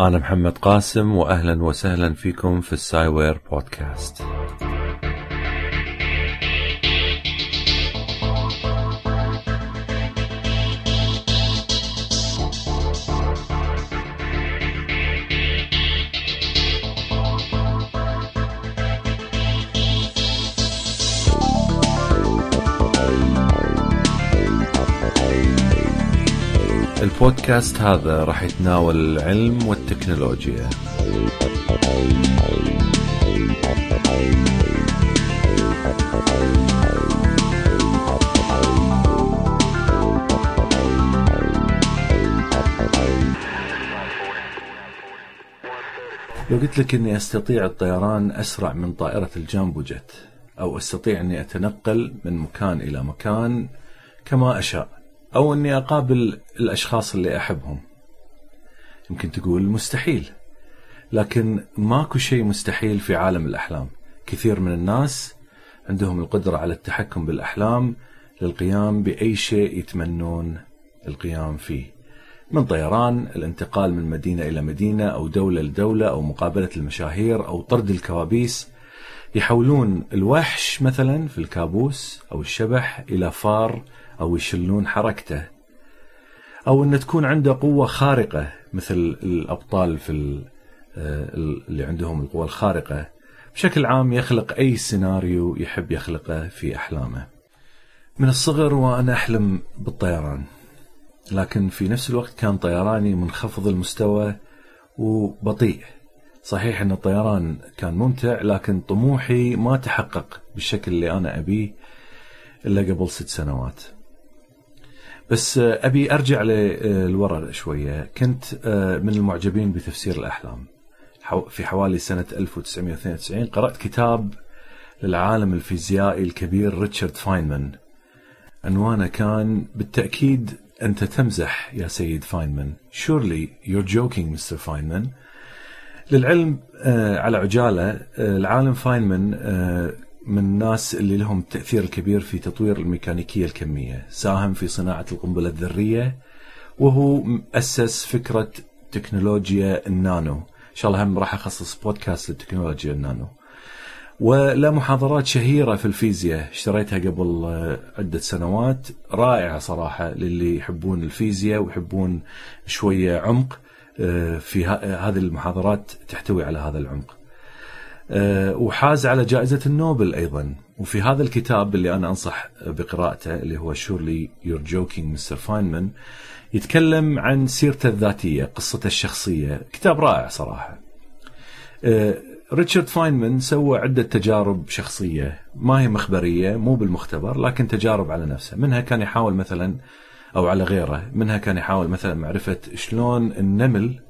أنا محمد قاسم وأهلا وسهلا فيكم في السايوير بودكاست. البودكاست هذا راح يتناول العلم والتكنولوجيا لو قلت لك إني أستطيع الطيران أسرع من طائرة الجامبو جت أو أستطيع إني أتنقل من مكان إلى مكان كما أشاء أو إني أقابل الأشخاص اللي أحبهم. يمكن تقول مستحيل لكن ماكو شيء مستحيل في عالم الأحلام. كثير من الناس عندهم القدرة على التحكم بالأحلام للقيام بأي شيء يتمنون القيام فيه. من طيران الانتقال من مدينة إلى مدينة أو دولة لدولة أو مقابلة المشاهير أو طرد الكوابيس. يحولون الوحش مثلا في الكابوس أو الشبح إلى فار أو يشلون حركته. أو إن تكون عنده قوة خارقة مثل الأبطال في آه، اللي عندهم القوة الخارقة بشكل عام يخلق أي سيناريو يحب يخلقه في أحلامه. من الصغر وأنا أحلم بالطيران. لكن في نفس الوقت كان طيراني منخفض المستوى وبطيء. صحيح إن الطيران كان ممتع لكن طموحي ما تحقق بالشكل اللي أنا أبيه إلا قبل ست سنوات. بس آه، أبي أرجع للورا شوية. كنت آه، من المعجبين بتفسير الأحلام. في حوالي سنة 1992 قرأت كتاب للعالم الفيزيائي الكبير ريتشارد فاينمان. عنوانه كان بالتأكيد أنت تمزح يا سيد فاينمان. Surely you're joking Mr. فاينمان للعلم آه، على عجالة العالم فاينمان من الناس اللي لهم تأثير الكبير في تطوير الميكانيكية الكمية ساهم في صناعة القنبلة الذرية وهو أسس فكرة تكنولوجيا النانو. إن شاء الله هم راح أخصص بودكاست للتكنولوجيا النانو. ولا محاضرات شهيرة في الفيزياء اشتريتها قبل عدة سنوات. رائعة صراحة للي يحبون الفيزياء ويحبون شوية عمق آه، في هذه المحاضرات تحتوي على هذا العمق. وحاز على جائزة النوبل أيضا. وفي هذا الكتاب اللي أنا أنصح بقراءته اللي هو Surely You're Joking Mr. Feynman يتكلم عن سيرته الذاتية قصته الشخصية. كتاب رائع صراحة. آه، ريتشارد فاينمان سوى عدة تجارب شخصية. ما هي مخبرية مو بالمختبر لكن تجارب على نفسه. منها كان يحاول مثلا أو على غيره منها كان يحاول مثلا معرفة شلون النمل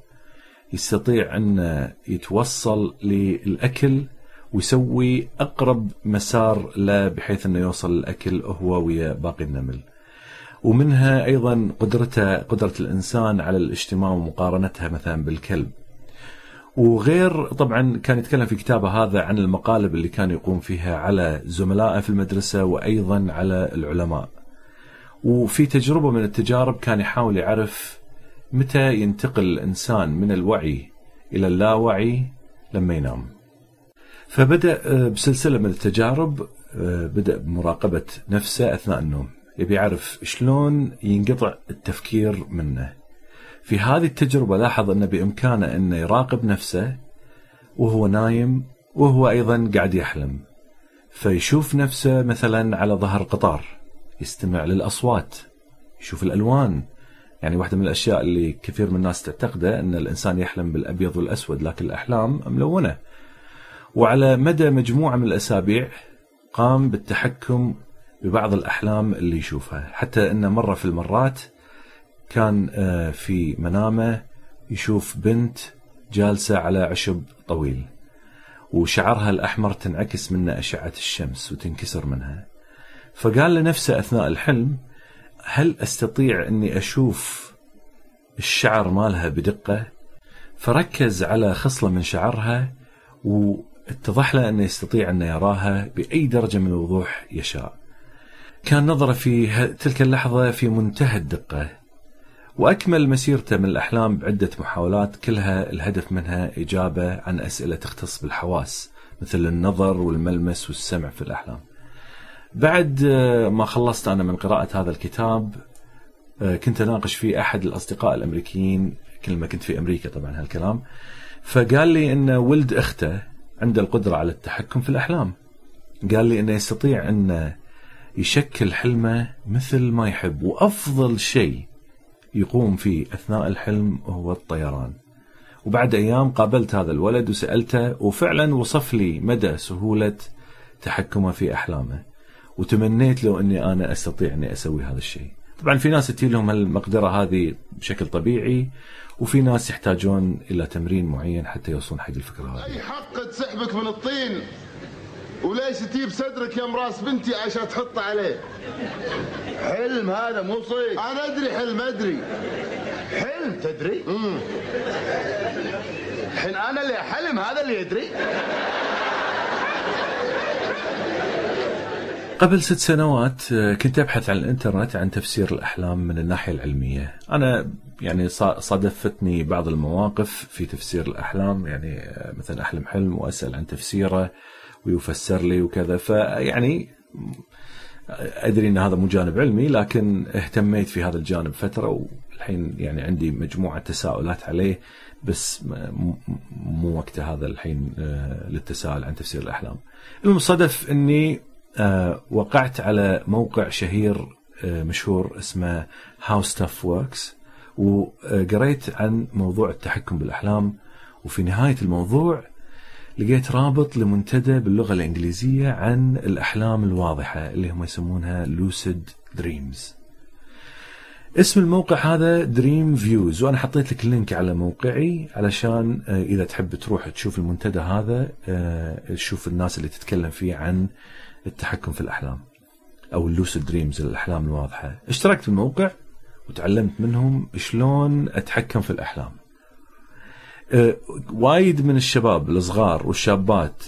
يستطيع أن يتوصل للأكل ويسوي أقرب مسار له بحيث أنه يوصل الأكل هو ويا باقي النمل. ومنها أيضا قدرته قدرة الإنسان على الاجتماع ومقارنتها مثلا بالكلب. وغير طبعا كان يتكلم في كتابه هذا عن المقالب اللي كان يقوم فيها على زملائه في المدرسة وأيضا على العلماء. وفي تجربة من التجارب كان يحاول يعرف متى ينتقل الإنسان من الوعي إلى اللاوعي لما ينام؟ فبدأ آه، بسلسلة من التجارب آه، بدأ بمراقبة نفسه أثناء النوم. يبي يعرف شلون ينقطع التفكير منه. في هذه التجربة لاحظ أنه بإمكانه أنه يراقب نفسه وهو نايم وهو أيضا قاعد يحلم. فيشوف نفسه مثلا على ظهر قطار يستمع للأصوات يشوف الألوان يعني واحدة من الأشياء اللي كثير من الناس تعتقده أن الإنسان يحلم بالأبيض والأسود لكن الأحلام ملونة. وعلى مدى مجموعة من الأسابيع قام بالتحكم ببعض الأحلام اللي يشوفها. حتى أنه مرة في المرات كان آه، في منامة يشوف بنت جالسة على عشب طويل وشعرها الأحمر تنعكس منه أشعة الشمس وتنكسر منها. فقال لنفسه أثناء الحلم هل أستطيع أني أشوف الشعر مالها بدقة؟ فركز على خصلة من شعرها واتضح له أنه يستطيع ان يراها بأي درجة من الوضوح يشاء. كان نظره في تلك اللحظة في منتهى الدقة وأكمل مسيرته من الأحلام بعدة محاولات كلها الهدف منها إجابة عن أسئلة تختص بالحواس مثل النظر والملمس والسمع في الأحلام بعد آه، ما خلصت أنا من قراءة هذا الكتاب آه، كنت أناقش فيه أحد الأصدقاء الأمريكيين كل ما كنت في أمريكا طبعا هالكلام. فقال لي أن ولد أخته عنده القدرة على التحكم في الأحلام. قال لي أنه يستطيع أن يشكل حلمه مثل ما يحب وأفضل شيء يقوم فيه أثناء الحلم هو الطيران. وبعد أيام قابلت هذا الولد وسألته وفعلا وصف لي مدى سهولة تحكمه في أحلامه. وتمنيت لو أني أنا أستطيع أني أسوي هذا الشيء. طبعا في ناس تجي لهم المقدرة هذه بشكل طبيعي وفي ناس يحتاجون إلى تمرين معين حتى يوصلون حق الفكرة هذه. أي حق تسحبك من الطين؟ وليش تجيب صدرك يا مراس بنتي عشان تحط عليه؟ حلم هذا مو صيد. أنا أدري حلم أدري. حلم تدري؟ الحين أنا اللي حلم هذا اللي يدري. قبل ست سنوات آه، كنت أبحث عن الإنترنت عن تفسير الأحلام من الناحية العلمية، أنا يعني صادفتني بعض المواقف في تفسير الأحلام يعني آه، مثلا أحلم حلم وأسأل عن تفسيره ويفسر لي وكذا فيعني أدري إن هذا مو جانب علمي لكن اهتميت في هذا الجانب فترة والحين يعني عندي مجموعة تساؤلات عليه بس مو وقت هذا الحين آه، للتساؤل عن تفسير الأحلام. المصادف إني وقعت على موقع شهير آه، مشهور اسمه How Stuff Works وقريت عن موضوع التحكم بالأحلام وفي نهاية الموضوع لقيت رابط لمنتدى باللغة الإنجليزية عن الأحلام الواضحة اللي هم يسمونها lucid dreams. اسم الموقع هذا Dream Views وأنا حطيت لك ال link على موقعي علشان آه، إذا تحب تروح تشوف المنتدى هذا تشوف الناس اللي تتكلم فيه عن التحكم في الأحلام أو ال lucid dreams الأحلام الواضحة. اشتركت في الموقع وتعلمت منهم شلون أتحكم في الأحلام. أه وايد من الشباب الصغار والشابات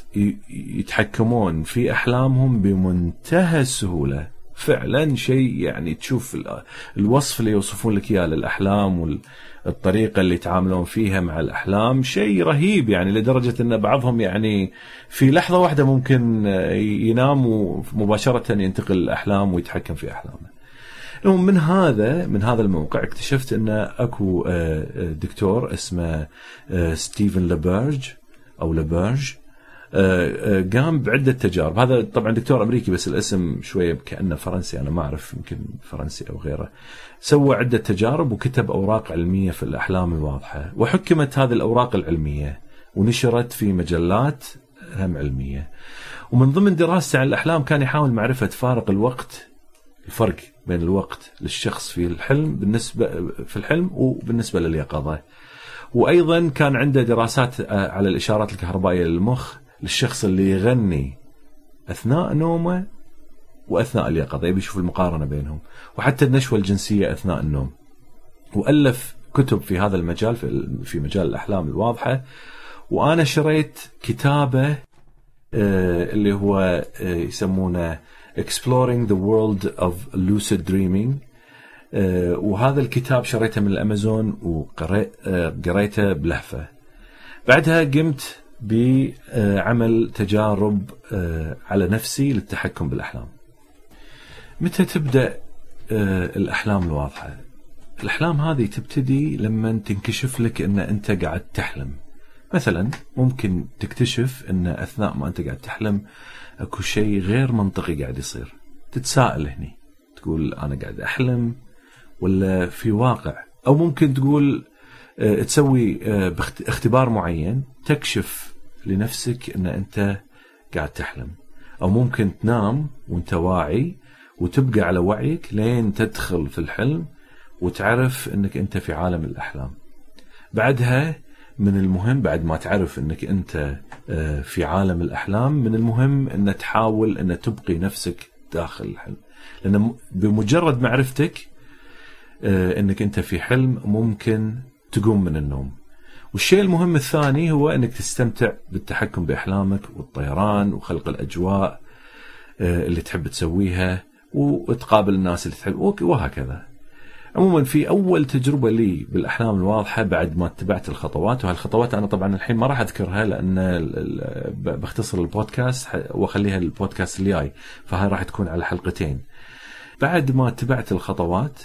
يتحكمون في أحلامهم بمنتهى السهولة. فعلا شيء يعني تشوف الوصف اللي يوصفون لك إياه للأحلام والطريقة اللي يتعاملون فيها مع الأحلام شيء رهيب يعني لدرجة أن بعضهم يعني في لحظة واحدة ممكن ينام ومباشرة ينتقل الأحلام ويتحكم في أحلامه. المهم من هذا من هذا الموقع اكتشفت أن أكو آه، آه، دكتور اسمه آه، ستيفن لابرج آه، آه، قام بعدة تجارب. هذا طبعا دكتور أمريكي بس الاسم شوية كأنه فرنسي أنا ما أعرف يمكن فرنسي أو غيره. سوى عدة تجارب وكتب أوراق علمية في الأحلام الواضحة. وحكمت هذه الأوراق العلمية ونشرت في مجلات هم علمية. ومن ضمن دراسته عن الأحلام كان يحاول معرفة فارق الوقت الفرق بين الوقت للشخص في الحلم بالنسبة في الحلم وبالنسبة لليقظة. وأيضا كان عنده دراسات على الإشارات الكهربائية للمخ للشخص اللي يغني أثناء نومه وأثناء اليقظة يبي يشوف المقارنة بينهم وحتى النشوة الجنسية أثناء النوم. وألف كتب في هذا المجال في مجال الأحلام الواضحة. وأنا شريت كتابه آه، اللي هو آه، يسمونه Exploring the World of Lucid Dreaming. آه، وهذا الكتاب شريته من الأمازون وقريته بلهفة. بعدها قمت بعمل تجارب آه، على نفسي للتحكم بالأحلام. متى تبدأ آه، الأحلام الواضحة؟ الأحلام هذه تبتدي لما تنكشف لك أن أنت قاعد تحلم. مثلا ممكن تكتشف أن أثناء ما أنت قاعد تحلم أكو شيء غير منطقي قاعد يصير. تتساءل هني تقول أنا قاعد أحلم ولا في واقع أو ممكن تقول آه، تسوي اختبار معين تكشف لنفسك أن أنت قاعد تحلم. أو ممكن تنام وأنت واعي وتبقى على وعيك لين تدخل في الحلم وتعرف أنك أنت في عالم الأحلام. بعدها من المهم بعد ما تعرف أنك أنت آه، في عالم الأحلام من المهم أن تحاول أن تبقي نفسك داخل الحلم. لأن بمجرد معرفتك آه، أنك أنت في حلم ممكن تقوم من النوم. والشيء المهم الثاني هو إنك تستمتع بالتحكم بأحلامك والطيران وخلق الأجواء آه، اللي تحب تسويها وتقابل الناس اللي تحب وهكذا. عموما في أول تجربة لي بالأحلام الواضحة بعد ما اتبعت الخطوات وهالخطوات أنا طبعا الحين ما راح أذكرها لأن بختصر البودكاست وأخليها البودكاست الجاي فهاي راح تكون على حلقتين بعد ما اتبعت الخطوات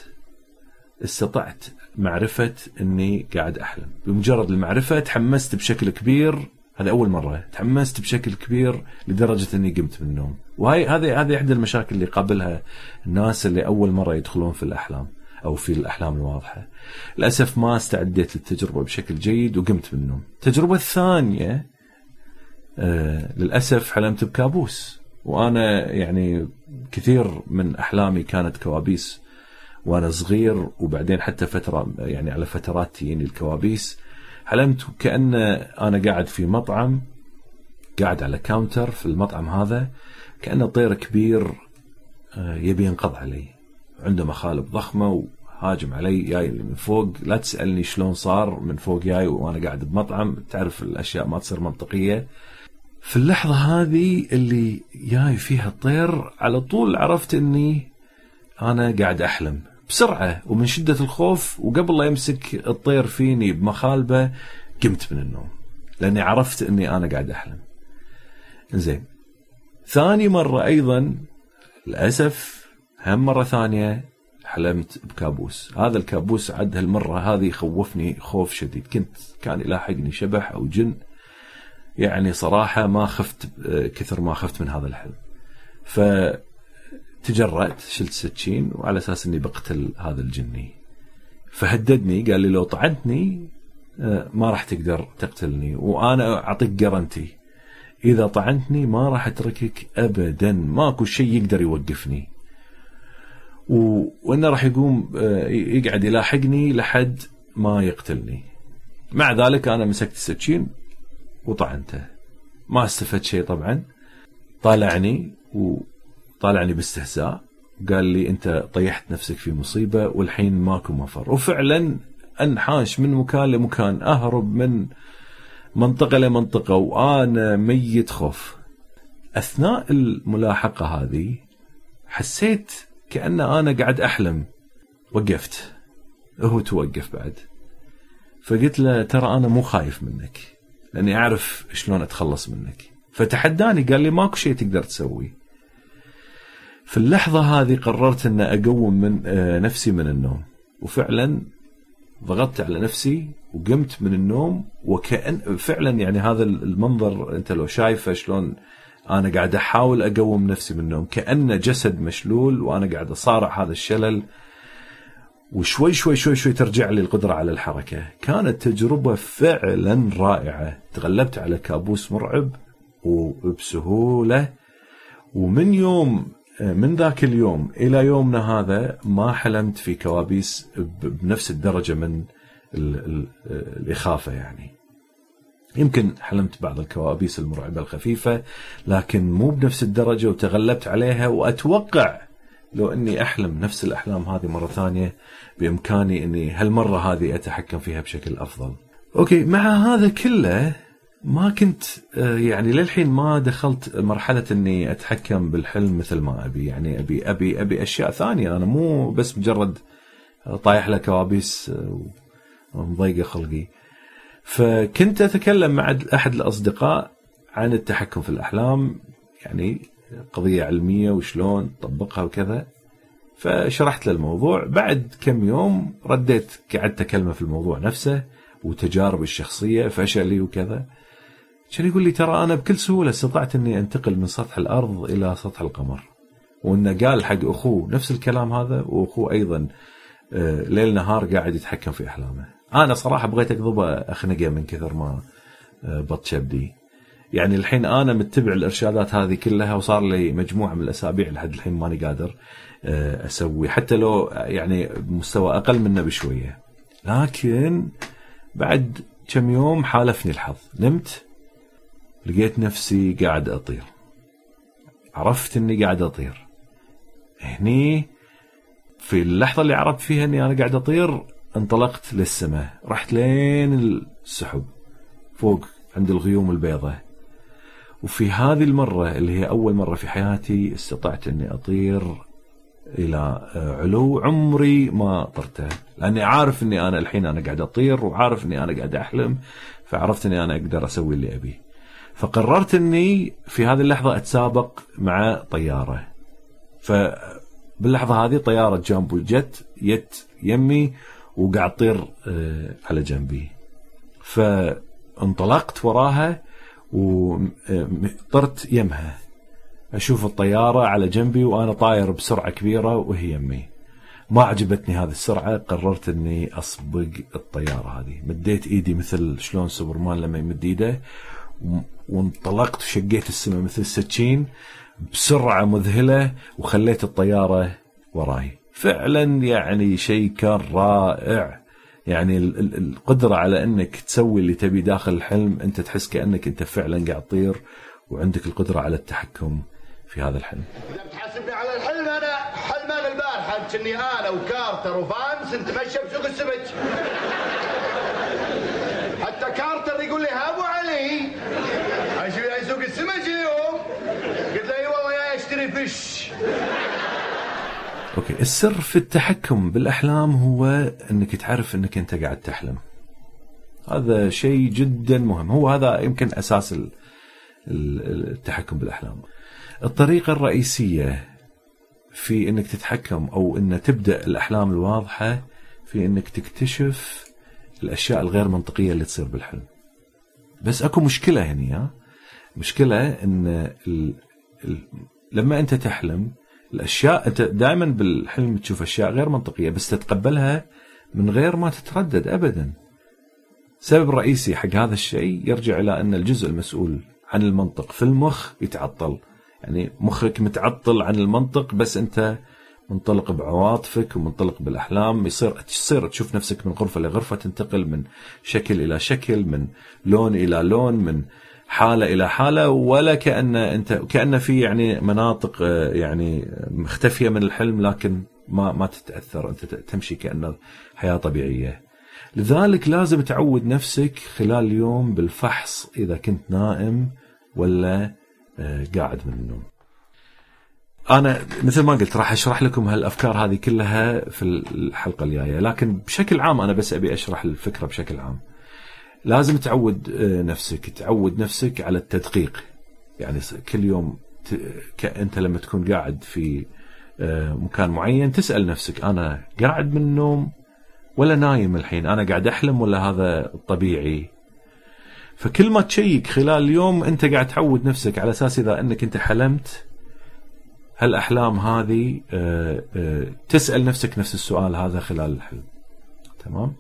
استطعت معرفة إني قاعد أحلم. بمجرد المعرفة تحمست بشكل كبير هذا أول مرة تحمست بشكل كبير لدرجة إني قمت من النوم. وهي هذه هذه احدى المشاكل اللي قابلها الناس اللي أول مرة يدخلون في الأحلام أو في الأحلام الواضحة. للأسف ما استعديت للتجربة بشكل جيد وقمت من النوم. التجربة الثانية آه للأسف حلمت بكابوس. وأنا يعني كثير من أحلامي كانت كوابيس. وأنا صغير وبعدين حتى فترة يعني على فترات تجيني الكوابيس حلمت كأن أنا قاعد في مطعم قاعد على كاونتر في المطعم هذا كانه طير كبير آه، يبي ينقض علي. عنده مخالب ضخمة وهاجم علي جاي من فوق. لا تسألني شلون صار من فوق جاي وأنا قاعد بمطعم. تعرف الأشياء ما تصير منطقية. في اللحظة هذه اللي جاي فيها الطير على طول عرفت إني أنا قاعد أحلم. بسرعة ومن شدة الخوف وقبل لا يمسك الطير فيني بمخالبة قمت من النوم لأني عرفت إني أنا قاعد أحلم. زين ثاني مرة أيضا للأسف هم مرة ثانية حلمت بكابوس. هذا الكابوس عد هالمرة هذه خوفني خوف شديد. كنت كان يلاحقني شبح أو جن. يعني صراحة ما خفت كثر ما خفت من هذا الحلم. فتجرأت شلت سكين وعلى أساس أني بقتل هذا الجني. فهددني قال لي لو طعنتني آه، ما راح تقدر تقتلني وأنا أعطيك guarantee إذا طعنتني ما راح أتركك أبدا ماكو شيء يقدر يوقفني. و... وإنه راح يقوم آه، يقعد يلاحقني لحد ما يقتلني. مع ذلك أنا مسكت السكين وطعنته. ما استفدت شيء طبعا. طالعني وطالعني باستهزاء قال لي أنت طيحت نفسك في مصيبة والحين ماكو مفر. وفعلا أنحاش من مكان لمكان أهرب من منطقة لمنطقة وأنا ميت خوف. أثناء الملاحقة هذه حسيت كأن أنا قاعد أحلم. وقفت. هو توقف بعد. فقلت له ترى أنا مو خايف منك لأني أعرف شلون أتخلص منك. فتحداني قال لي ماكو شيء تقدر تسويه في اللحظة هذه قررت أن أقوم من آه، نفسي من النوم. وفعلا ضغطت على نفسي وقمت من النوم وكأن فعلا يعني هذا المنظر أنت لو شايفه شلون أنا قاعد أحاول أقوم نفسي من النوم. كأن جسد مشلول وأنا قاعد أصارع هذا الشلل. وشوي شوي شوي شوي ترجع لي القدرة على الحركة. كانت تجربة فعلا رائعة. تغلبت على كابوس مرعب وبسهولة. ومن يوم من ذاك اليوم إلى يومنا هذا ما حلمت في كوابيس بنفس الدرجة من الإخافة يعني يمكن حلمت بعض الكوابيس المرعبة الخفيفة لكن مو بنفس الدرجة وتغلبت عليها وأتوقع لو إني أحلم نفس الأحلام هذه مرة ثانية بإمكاني إني هالمرة هذه أتحكم فيها بشكل أفضل. okay مع هذا كله ما كنت آه، يعني للحين ما دخلت مرحلة إني أتحكم بالحلم مثل ما أبي. يعني أبي أبي أبي أشياء ثانية. أنا مو بس مجرد طايح له كوابيس آه، ومضيقه خلقي. فكنت أتكلم مع أحد الأصدقاء عن التحكم في الأحلام. يعني قضية علمية وشلون طبقها وكذا. فشرحت له الموضوع. بعد كم يوم رديت قعدت أكلمه في الموضوع نفسه وتجاربي الشخصية فشلي وكذا. كان يقول لي؟ ترى أنا بكل سهولة استطعت إني أنتقل من سطح الأرض إلى سطح القمر. وإنه قال حق أخوه نفس الكلام هذا وأخوه أيضا آه، ليل نهار قاعد يتحكم في أحلامه. أنا صراحة بغيت اكذبه أخنقه من كثر ما آه، بط شبدي. يعني الحين أنا متبع الإرشادات هذه كلها وصار لي مجموعة من الأسابيع لحد الحين ماني قادر آه، أسوي. حتى لو يعني بمستوى أقل منه بشوية. لكن بعد كم يوم حالفني الحظ. نمت لقيت نفسي قاعد أطير. عرفت إني قاعد أطير. هني في اللحظة اللي عرفت فيها إني أنا قاعد أطير انطلقت للسماء. رحت لين السحب فوق عند الغيوم البيضاء. وفي هذه المرة اللي هي أول مرة في حياتي استطعت أني أطير إلى علو عمري ما طرته. لأني عارف إني أنا الحين أنا قاعد أطير وعارف إني أنا قاعد أحلم فعرفت إني أنا أقدر أسوي اللي أبيه. فقررت اني في هذه اللحظة أتسابق مع طيارة. فباللحظة هذه طيارة جامبو جت يت يمي وقاعد تطير آه، على جنبي. فانطلقت وراها وطرت يمها. أشوف الطيارة على جنبي وأنا طاير بسرعة كبيرة وهي يمي. ما عجبتني هذه السرعة قررت إني أصبق الطيارة هذه. مديت إيدي مثل شلون سوبرمان لما يمد إيده وانطلقت وشقيت السماء مثل السكين بسرعة مذهلة وخليت الطيارة وراي فعلا يعني شيء كان رائع يعني القدرة على إنك تسوي اللي تبي داخل الحلم أنت تحس كأنك أنت فعلا قاعد تطير وعندك القدرة على التحكم في هذا الحلم. إذا بتحاسبني على الحلم أنا حلم أنا البارحة كني أنا وكارتر وفانس نتمشى بسوق السمك. حتى كارتر يقول لي ها ابو علي أشوف سوق السمك اليوم قلت له اي والله يا اشتري fish okay السر في التحكم بالأحلام هو إنك تعرف إنك أنت قاعد تحلم. هذا شيء جدا مهم. هو هذا يمكن أساس التحكم بالأحلام. الطريقة الرئيسية في إنك تتحكم أو إن تبدأ الأحلام الواضحة في إنك تكتشف الأشياء الغير منطقية اللي تصير بالحلم. بس أكو مشكلة هنا ها؟ مشكلة إن. لما أنت تحلم الأشياء أنت دائما بالحلم تشوف أشياء غير منطقية بس تتقبلها من غير ما تتردد ابدا. السبب الرئيسي حق هذا الشيء يرجع إلى أن الجزء المسؤول عن المنطق في المخ يتعطل. يعني مخك متعطل عن المنطق بس أنت منطلق بعواطفك ومنطلق بالأحلام يصير تصير تشوف نفسك من غرفة لغرفة تنتقل من شكل إلى شكل من لون إلى لون من حالة إلى حالة ولا كأن أنت كأن في يعني مناطق آه، يعني مختفية من الحلم لكن ما ما تتأثر أنت تمشي كانه حياة طبيعية. لذلك لازم تعود نفسك خلال اليوم بالفحص إذا كنت نائم ولا آه، قاعد من النوم. أنا مثل ما قلت راح أشرح لكم هالأفكار هذه كلها في الحلقة الجاية لكن بشكل عام أنا بس أبي أشرح الفكرة بشكل عام. لازم تعود آه، نفسك تعود نفسك على التدقيق. يعني كل يوم انت لما تكون قاعد في آه، مكان معين تسأل نفسك أنا قاعد من النوم ولا نايم الحين؟ أنا قاعد أحلم ولا هذا الطبيعي فكل ما تشيك خلال اليوم أنت قاعد تعود نفسك على أساس إذا أنك أنت حلمت هالأحلام هذه آه، تسأل نفسك نفس السؤال هذا خلال الحلم. تمام؟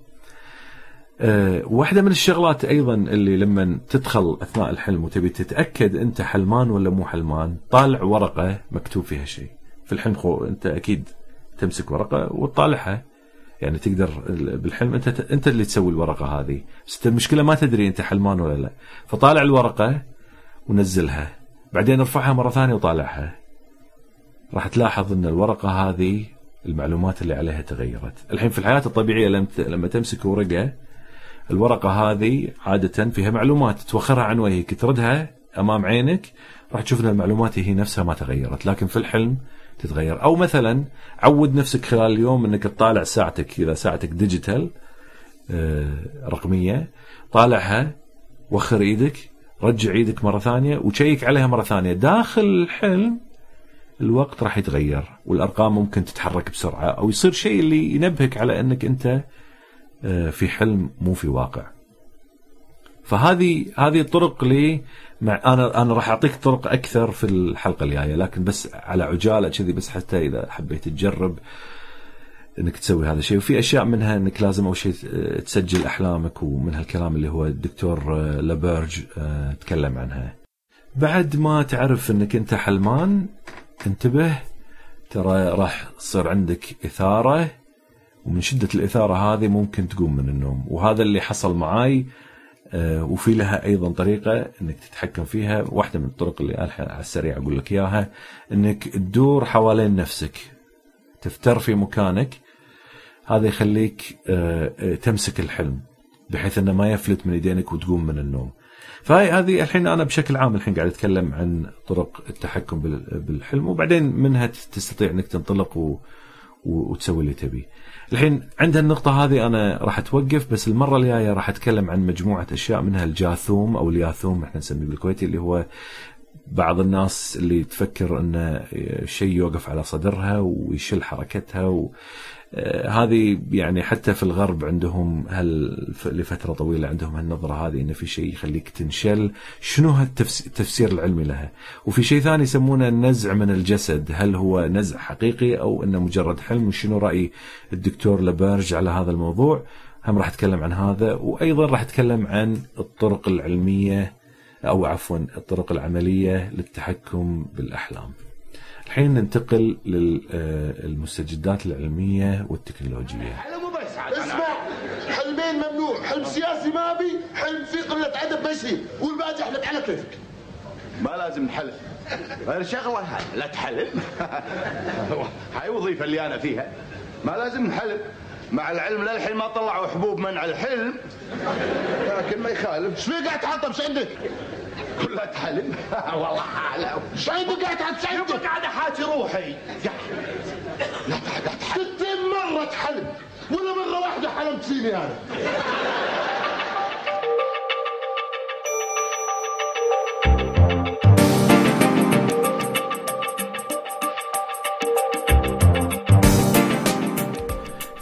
أه واحدة من الشغلات أيضا اللي لما تدخل أثناء الحلم وتبي تتأكد أنت حلمان ولا مو حلمان طالع ورقة مكتوب فيها شيء. في الحلم خو أنت أكيد تمسك ورقة وتطالعها. يعني تقدر بالحلم أنت أنت اللي تسوي الورقة هذه. بس المشكلة ما تدري أنت حلمان ولا لا. فطالع الورقة ونزلها. بعدين ارفعها مرة ثانية وطالعها. راح تلاحظ أن الورقة هذه المعلومات اللي عليها تغيرت. الحين في الحياة الطبيعية لما تمسك ورقة الورقة هذه عادة فيها معلومات توخرها عن وجهك تردها أمام عينك راح تشوف أن المعلومات هي نفسها ما تغيرت لكن في الحلم تتغير. أو مثلا عود نفسك خلال اليوم أنك تطالع ساعتك إذا ساعتك ديجيتال آه، رقمية طالعها وخر إيدك رجع إيدك مرة ثانية وشيك عليها مرة ثانية. داخل الحلم الوقت راح يتغير والأرقام ممكن تتحرك بسرعة أو يصير شيء اللي ينبهك على إنك أنت في حلم مو في واقع. فهذه هذه الطرق لي مع أنا أنا راح أعطيك طرق أكثر في الحلقة الجاية لكن بس على عجالة كذي بس حتى إذا حبيت تجرب إنك تسوي هذا الشيء. وفي أشياء منها إنك لازم أول شيء تسجل أحلامك ومن هالكلام اللي هو الدكتور آه، لابرج آه، تكلم عنها. بعد ما تعرف إنك أنت حلمان انتبه ترى راح تصير عندك إثارة ومن شدة الإثارة هذه ممكن تقوم من النوم وهذا اللي حصل معاي آه، وفي لها أيضا طريقة أنك تتحكم فيها واحدة من الطرق اللي على السريع أقول لك إياها أنك تدور حوالين نفسك تفتر في مكانك هذا يخليك آه، تمسك الحلم بحيث أنه ما يفلت من يدينك وتقوم من النوم فهي هذه الحين أنا بشكل عام الحين قاعد أتكلم عن طرق التحكم بال- بالحلم وبعدين منها تستطيع إنك تنطلق. و- وتسوي اللي تبيه. الحين عند النقطة هذه أنا راح أتوقف بس المرة الجاية راح أتكلم عن مجموعة أشياء منها الجاثوم أو الياثوم إحنا نسميه بالكويتي اللي هو بعض الناس اللي تفكر أن شيء يوقف على صدرها ويشل حركتها و... آه، هذه يعني حتى في الغرب عندهم هل لفترة طويلة عندهم هالنظرة هذه انه في شيء يخليك تنشل. شنو التفسير العلمي لها؟ وفي شيء ثاني يسمونه النزع من الجسد. هل هو نزع حقيقي أو إنه مجرد حلم؟ وشنو رأي الدكتور لبرج على هذا الموضوع؟ هم راح أتكلم عن هذا وأيضا راح أتكلم عن الطرق العلمية أو عفوا الطرق العملية للتحكم بالأحلام. الحين ننتقل للمستجدات العلمية والتكنولوجية. اسمع حلمين ممنوع. حلم سياسي ما أبي حلم فيه قلة أدب مشي والباقي احلف على كيفك؟ ما لازم نحلف غير شغلة هاي. لا تحلم هاي وظيفة اللي أنا فيها. ما لازم نحلم مع العلم للحين ما طلعوا حبوب منع الحلم. ما يخالف. إيش فيك قاعد تحطم إيش عندك؟ كلها تحلم والله حالة إيش عندك قاعد تحط إيش عندك؟ قاعد احاتي روحي. لا لا تحلم. 60 مرة تحلم. ولا مرة واحدة حلمت فيني أنا.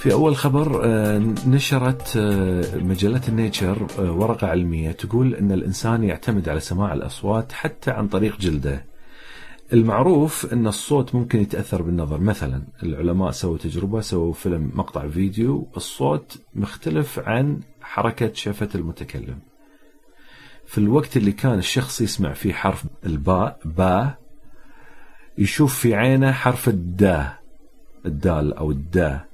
في أول خبر آه، نشرت آه، مجلة ال Nature آه، ورقة علمية تقول أن الإنسان يعتمد على سماع الأصوات حتى عن طريق جلده. المعروف أن الصوت ممكن يتأثر بالنظر. مثلا العلماء سووا تجربة سووا فيلم مقطع فيديو الصوت مختلف عن حركة شفة المتكلم. في الوقت اللي كان الشخص يسمع فيه حرف الباء با يشوف في عينه حرف الدا الدال أو الدا.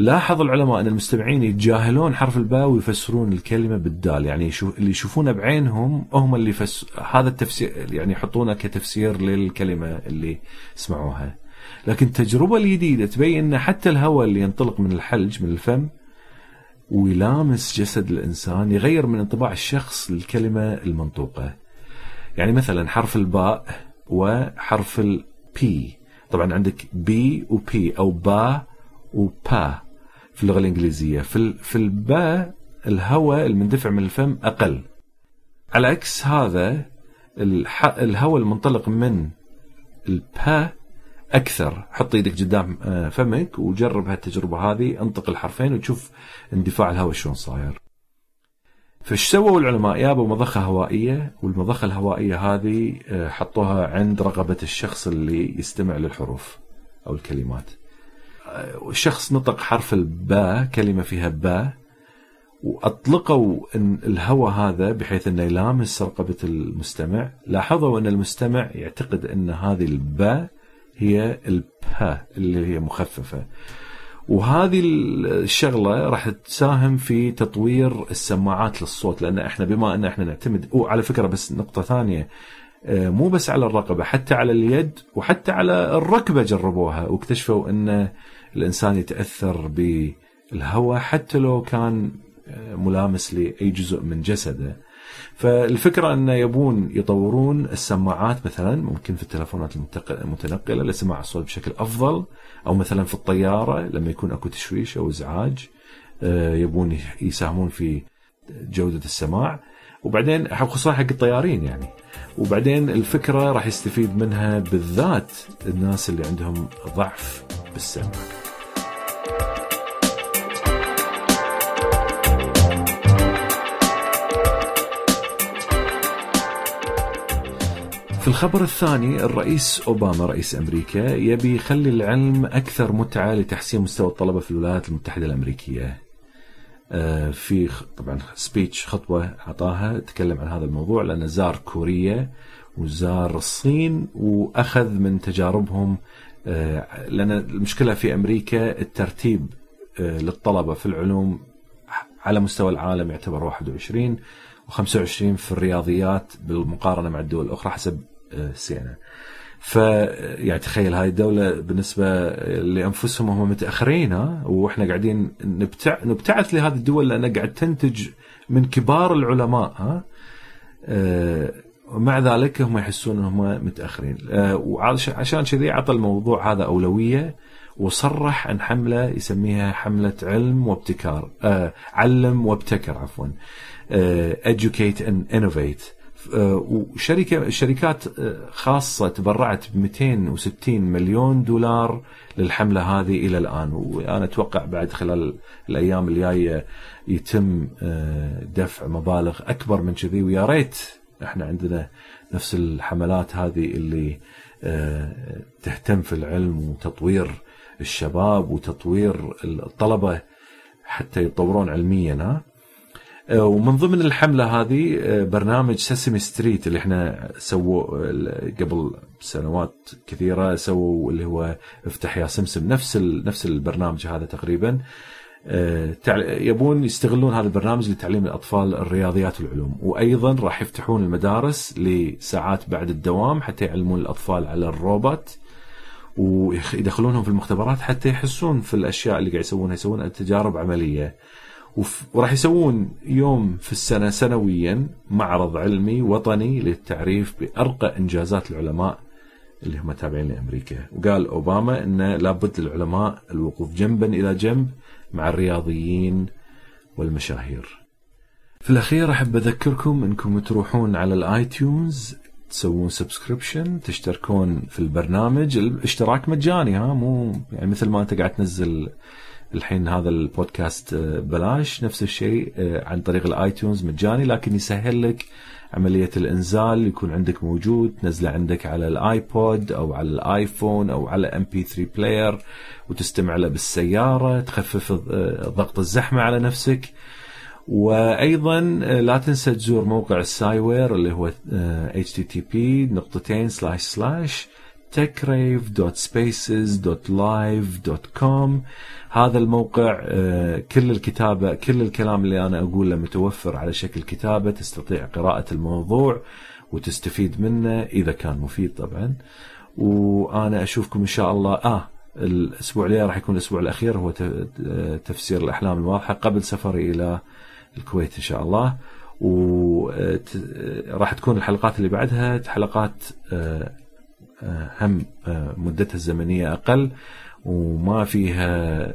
لاحظ العلماء أن المستمعين يتجاهلون حرف الباء ويفسرون الكلمة بالدال. يعني اللي يشوفونه بعينهم هم اللي يفس هذا التفسير يعني يحطونه كتفسير للكلمة اللي سمعوها لكن التجربة الجديدة تبين أن حتى الهواء اللي ينطلق من الحلج من الفم ويلامس جسد الإنسان يغير من انطباع الشخص للكلمة المنطوقة. يعني مثلا حرف الباء وحرف ال P طبعا عندك B و P أو ba و pa في اللغة الإنجليزية في في الباء الهواء المندفع من الفم أقل على عكس هذا. الهواء المنطلق من ال pa أكثر حط إيدك قدام آه، فمك وجرب هالتجربة هذه انطق الحرفين وتشوف اندفاع الهواء شلون صاير فايش سووا العلماء؟ جابوا مضخة هوائية والمضخة الهوائية هذه آه، حطوها عند رقبة الشخص اللي يستمع للحروف أو الكلمات. الشخص نطق حرف الباء كلمة فيها باء وأطلقوا إن الهواء هذا بحيث إنه يلامس رقبه المستمع، لاحظوا إن المستمع يعتقد إن هذه الباء هي الباء اللي هي مخففة. وهذه الشغلة راح تساهم في تطوير السماعات للصوت لأن إحنا بما إن إحنا نعتمد وعلى فكرة بس نقطة ثانية آه، مو بس على الرقبة حتى على اليد وحتى على الركبة جربوها واكتشفوا إن الإنسان يتأثر بالهواء حتى لو كان آه، ملامس لأي جزء من جسده. فالفكرة انه يبون يطورون السماعات مثلا ممكن في التلفونات المتنقلة لسماع الصوت بشكل أفضل أو مثلا في الطيارة لما يكون أكو تشويش أو إزعاج آه، يبون يساهمون في جودة السماع. وبعدين خصوصا حق الطيارين يعني. وبعدين الفكرة راح يستفيد منها بالذات الناس اللي عندهم ضعف. بالسمع. في الخبر الثاني الرئيس أوباما رئيس أمريكا يبي يخلي العلم أكثر متعة لتحسين مستوى الطلبة في الولايات المتحدة الأمريكية. آه، في طبعا سبيتش خطوة أعطاها تكلم عن هذا الموضوع لأنه زار كوريا وزار الصين وأخذ من تجاربهم آه، لأن المشكلة في أمريكا الترتيب آه، للطلبة في العلوم على مستوى العالم يعتبر 21 و25 في الرياضيات بالمقارنة مع الدول الأخرى حسب آه، سينا. ف يعني تخيل هاي الدولة بالنسبة لأنفسهم هم متأخرين ها وإحنا قاعدين نبتع نبتعث لهذه الدول لأنها قاعد تنتج من كبار العلماء ها ومع ذلك هم يحسون إنهم متأخرين. وعشان كذي عطى الموضوع هذا أولوية وصرح عن حملة يسميها حملة علم وابتكار. علم وابتكر عفوا. educate and innovate. وشركه شركات خاصة تبرعت ب 260 مليون دولار للحملة هذه إلى الآن. وأنا أتوقع بعد خلال الأيام الجاية يتم دفع مبالغ أكبر من كذي. ويا ريت إحنا عندنا نفس الحملات هذه اللي تهتم في العلم وتطوير الشباب وتطوير الطلبة حتى يتطورون علميا ها؟ ومن ضمن الحملة هذه برنامج سيسمي ستريت اللي إحنا سووا قبل سنوات كثيرة سووا اللي هو افتح يا سمسم نفس نفس البرنامج هذا تقريبا. يبون يستغلون هذا البرنامج لتعليم الأطفال الرياضيات والعلوم وأيضا راح يفتحون المدارس لساعات بعد الدوام حتى يعلمون الأطفال على الروبوت ويدخلونهم في المختبرات حتى يحسون في الأشياء اللي قاعد يسوونها يسوون تجارب عملية. وراح يسوون يوم في السنة سنويا معرض علمي وطني للتعريف بأرقى إنجازات العلماء اللي هم تابعين لأمريكا. وقال أوباما انه لابد للعلماء الوقوف جنبا إلى جنب مع الرياضيين والمشاهير. في الأخير أحب أذكركم إنكم تروحون على الايتيونز تسوون subscription تشتركون في البرنامج. الاشتراك مجاني ها مو يعني مثل ما أنت قاعد تنزل الحين هذا البودكاست بلاش. نفس الشيء عن طريق ال iTunes مجاني لكن يسهل لك عملية الإنزال يكون عندك موجود تنزله عندك على ال iPod أو على ال iPhone أو على MP3 player وتستمع له بالسيارة تخفف ضغط الزحمة على نفسك. وأيضا لا تنسى تزور موقع ال Sciware اللي هو http نقطتين slash slash techrave.spaces.live.com هذا الموقع كل الكتابة كل الكلام اللي أنا أقوله متوفر على شكل كتابة تستطيع قراءة الموضوع وتستفيد منه إذا كان مفيد طبعا. وأنا أشوفكم إن شاء الله آه الأسبوع اللي راح يكون الأسبوع الأخير هو تفسير الأحلام الواضحة قبل سفري إلى الكويت إن شاء الله. وراح تكون الحلقات اللي بعدها حلقات هم مدتها الزمنية أقل وما فيها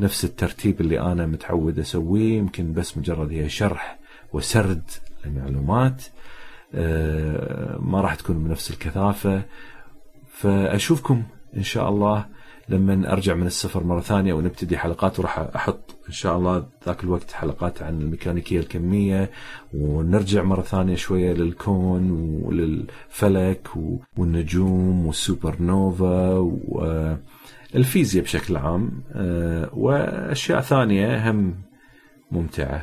نفس الترتيب اللي أنا متعود أسويه. يمكن بس مجرد هي شرح وسرد المعلومات ما راح تكون بنفس الكثافة. فأشوفكم إن شاء الله. لما أرجع من السفر مرة ثانية ونبتدي حلقات وراح أحط إن شاء الله ذاك الوقت حلقات عن الميكانيكية الكمية ونرجع مرة ثانية شوية للكون وللفلك والنجوم والسوبر نوفا والفيزياء بشكل عام وأشياء ثانية هم ممتعة.